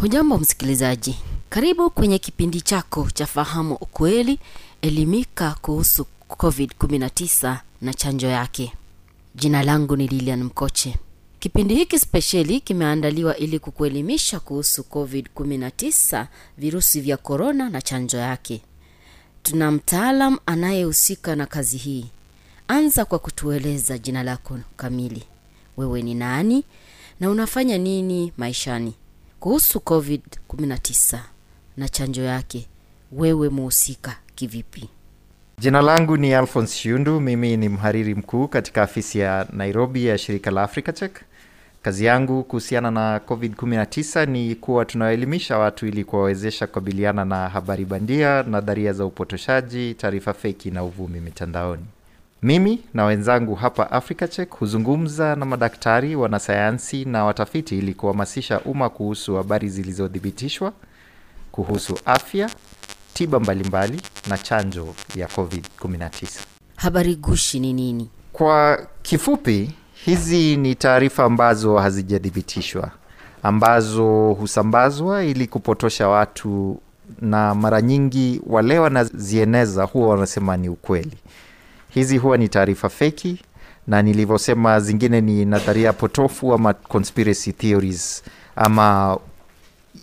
hujambo msikilizaji. Karibu kwenye kipindi chako cha fahamu ukweli elimika kuhusu covid-19 na chanjo yake. Jina langu ni lilian mkoche kipindi hiki spesheli kimeandaliwa ili kukuelimisha kuhusu covid-19 virusi vya korona na chanjo yake tuna mtaalam anayehusika na kazi hii anza kwa kutueleza jina lako kamili wewe ni nani na unafanya nini maishani kuhusu covid-19 na chanjo yake wewe muhusika kivipi Jina langu ni Alphonse Shiundu. Mimi ni mhariri mkuu katika afisi ya Nairobi ya shirika la Africa Check. Kazi yangu kuhusiana na COVID-19 ni kuwa tunawaelimisha watu ili kuwawezesha kukabiliana na habari bandia, nadharia za upotoshaji, taarifa feki na uvumi mitandaoni. Mimi na wenzangu hapa AfricaCheck huzungumza na madaktari, wanasayansi na watafiti ili kuhamasisha umma kuhusu habari zilizothibitishwa kuhusu afya, tiba mbalimbali na chanjo ya COVID-19. habari gushi ni nini Kwa kifupi, hizi ni taarifa ambazo hazijathibitishwa, ambazo husambazwa ili kupotosha watu, na mara nyingi wale wanazieneza huwa wanasema ni ukweli. Hizi huwa ni taarifa feki, na nilivyosema, zingine ni nadharia potofu ama conspiracy theories ama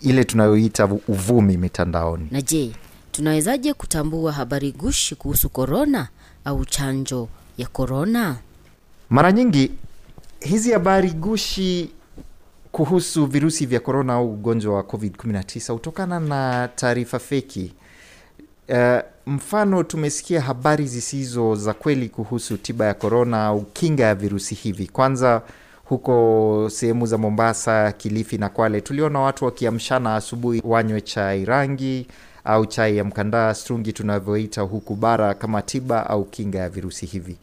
ile tunayoita uvumi mitandaoni. na je tunawezaje kutambua habari gushi kuhusu korona au chanjo ya korona Mara nyingi hizi habari gushi kuhusu virusi vya korona au ugonjwa wa COVID-19 hutokana na taarifa feki. Uh, mfano tumesikia habari zisizo za kweli kuhusu tiba ya korona au kinga ya virusi hivi. Kwanza huko sehemu za Mombasa, Kilifi na Kwale tuliona watu wakiamshana asubuhi wanywe chai rangi au chai ya mkandaa strungi tunavyoita huku bara kama tiba au kinga ya virusi hivi.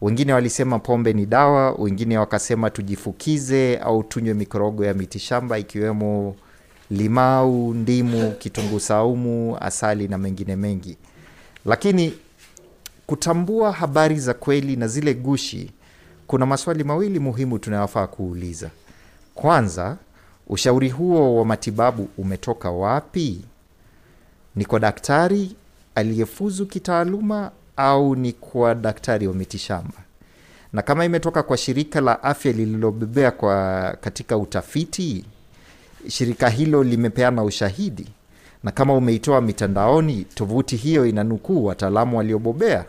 Wengine walisema pombe ni dawa, wengine wakasema tujifukize au tunywe mikorogo ya mitishamba ikiwemo limau, ndimu, kitunguu saumu, asali na mengine mengi. Lakini kutambua habari za kweli na zile gushi, kuna maswali mawili muhimu tunayofaa kuuliza. Kwanza, ushauri huo wa matibabu umetoka wapi? Ni kwa daktari aliyefuzu kitaaluma au ni kwa daktari wa mitishamba? Na kama imetoka kwa shirika la afya lililobebea kwa katika utafiti, shirika hilo limepeana ushahidi, na kama umeitoa mitandaoni, tovuti hiyo inanukuu wataalamu waliobobea.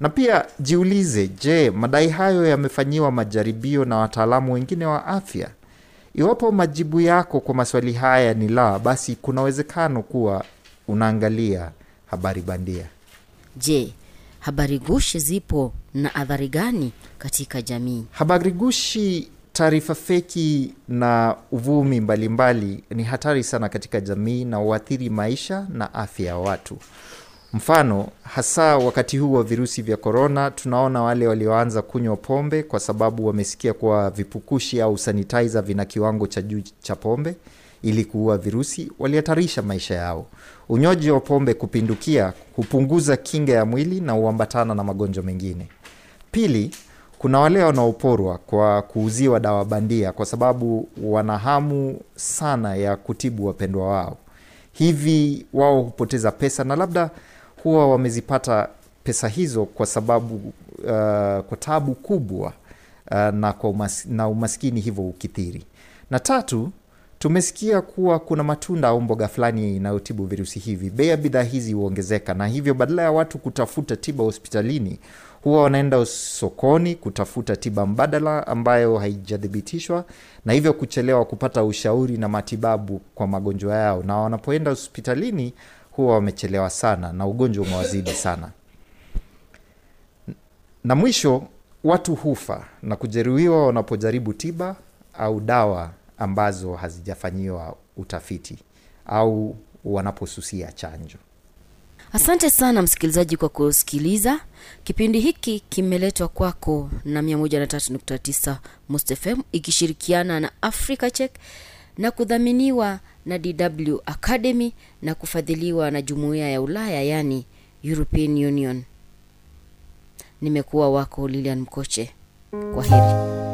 Na pia jiulize, je, madai hayo yamefanyiwa majaribio na wataalamu wengine wa afya? Iwapo majibu yako kwa maswali haya ni la, basi kuna uwezekano kuwa unaangalia habari bandia. Je habari gushi zipo na athari gani katika jamii Habari gushi, taarifa feki na uvumi mbalimbali ni hatari sana katika jamii na huathiri maisha na afya ya watu. Mfano, hasa wakati huu wa virusi vya korona, tunaona wale walioanza kunywa pombe kwa sababu wamesikia kuwa vipukushi au sanitizer vina kiwango cha juu cha pombe ili kuua virusi, walihatarisha maisha yao. Unywaji wa pombe kupindukia hupunguza kinga ya mwili na huambatana na magonjwa mengine. Pili, kuna wale wanaoporwa kwa kuuziwa dawa bandia kwa sababu wana hamu sana ya kutibu wapendwa wao. Hivi wao hupoteza pesa na labda huwa wamezipata pesa hizo kwa sababu uh, kwa tabu kubwa uh, na, kwa umas, na umaskini hivyo ukithiri. Na tatu, tumesikia kuwa kuna matunda au mboga fulani inayotibu virusi hivi. Bei ya bidhaa hizi huongezeka, na hivyo badala ya watu kutafuta tiba hospitalini, huwa wanaenda sokoni kutafuta tiba mbadala ambayo haijathibitishwa, na hivyo kuchelewa kupata ushauri na matibabu kwa magonjwa yao, na wanapoenda hospitalini huwa wamechelewa sana na ugonjwa umewazidi sana. Na mwisho, watu hufa na kujeruhiwa wanapojaribu tiba au dawa ambazo hazijafanyiwa utafiti au wanaposusia chanjo. asante sana msikilizaji kwa kusikiliza. Kipindi hiki kimeletwa kwako na 139 mustfm ikishirikiana na africa check na kudhaminiwa na dw academy na kufadhiliwa na jumuiya ya ulaya yani european union. Nimekuwa wako lilian mkoche. Kwa heri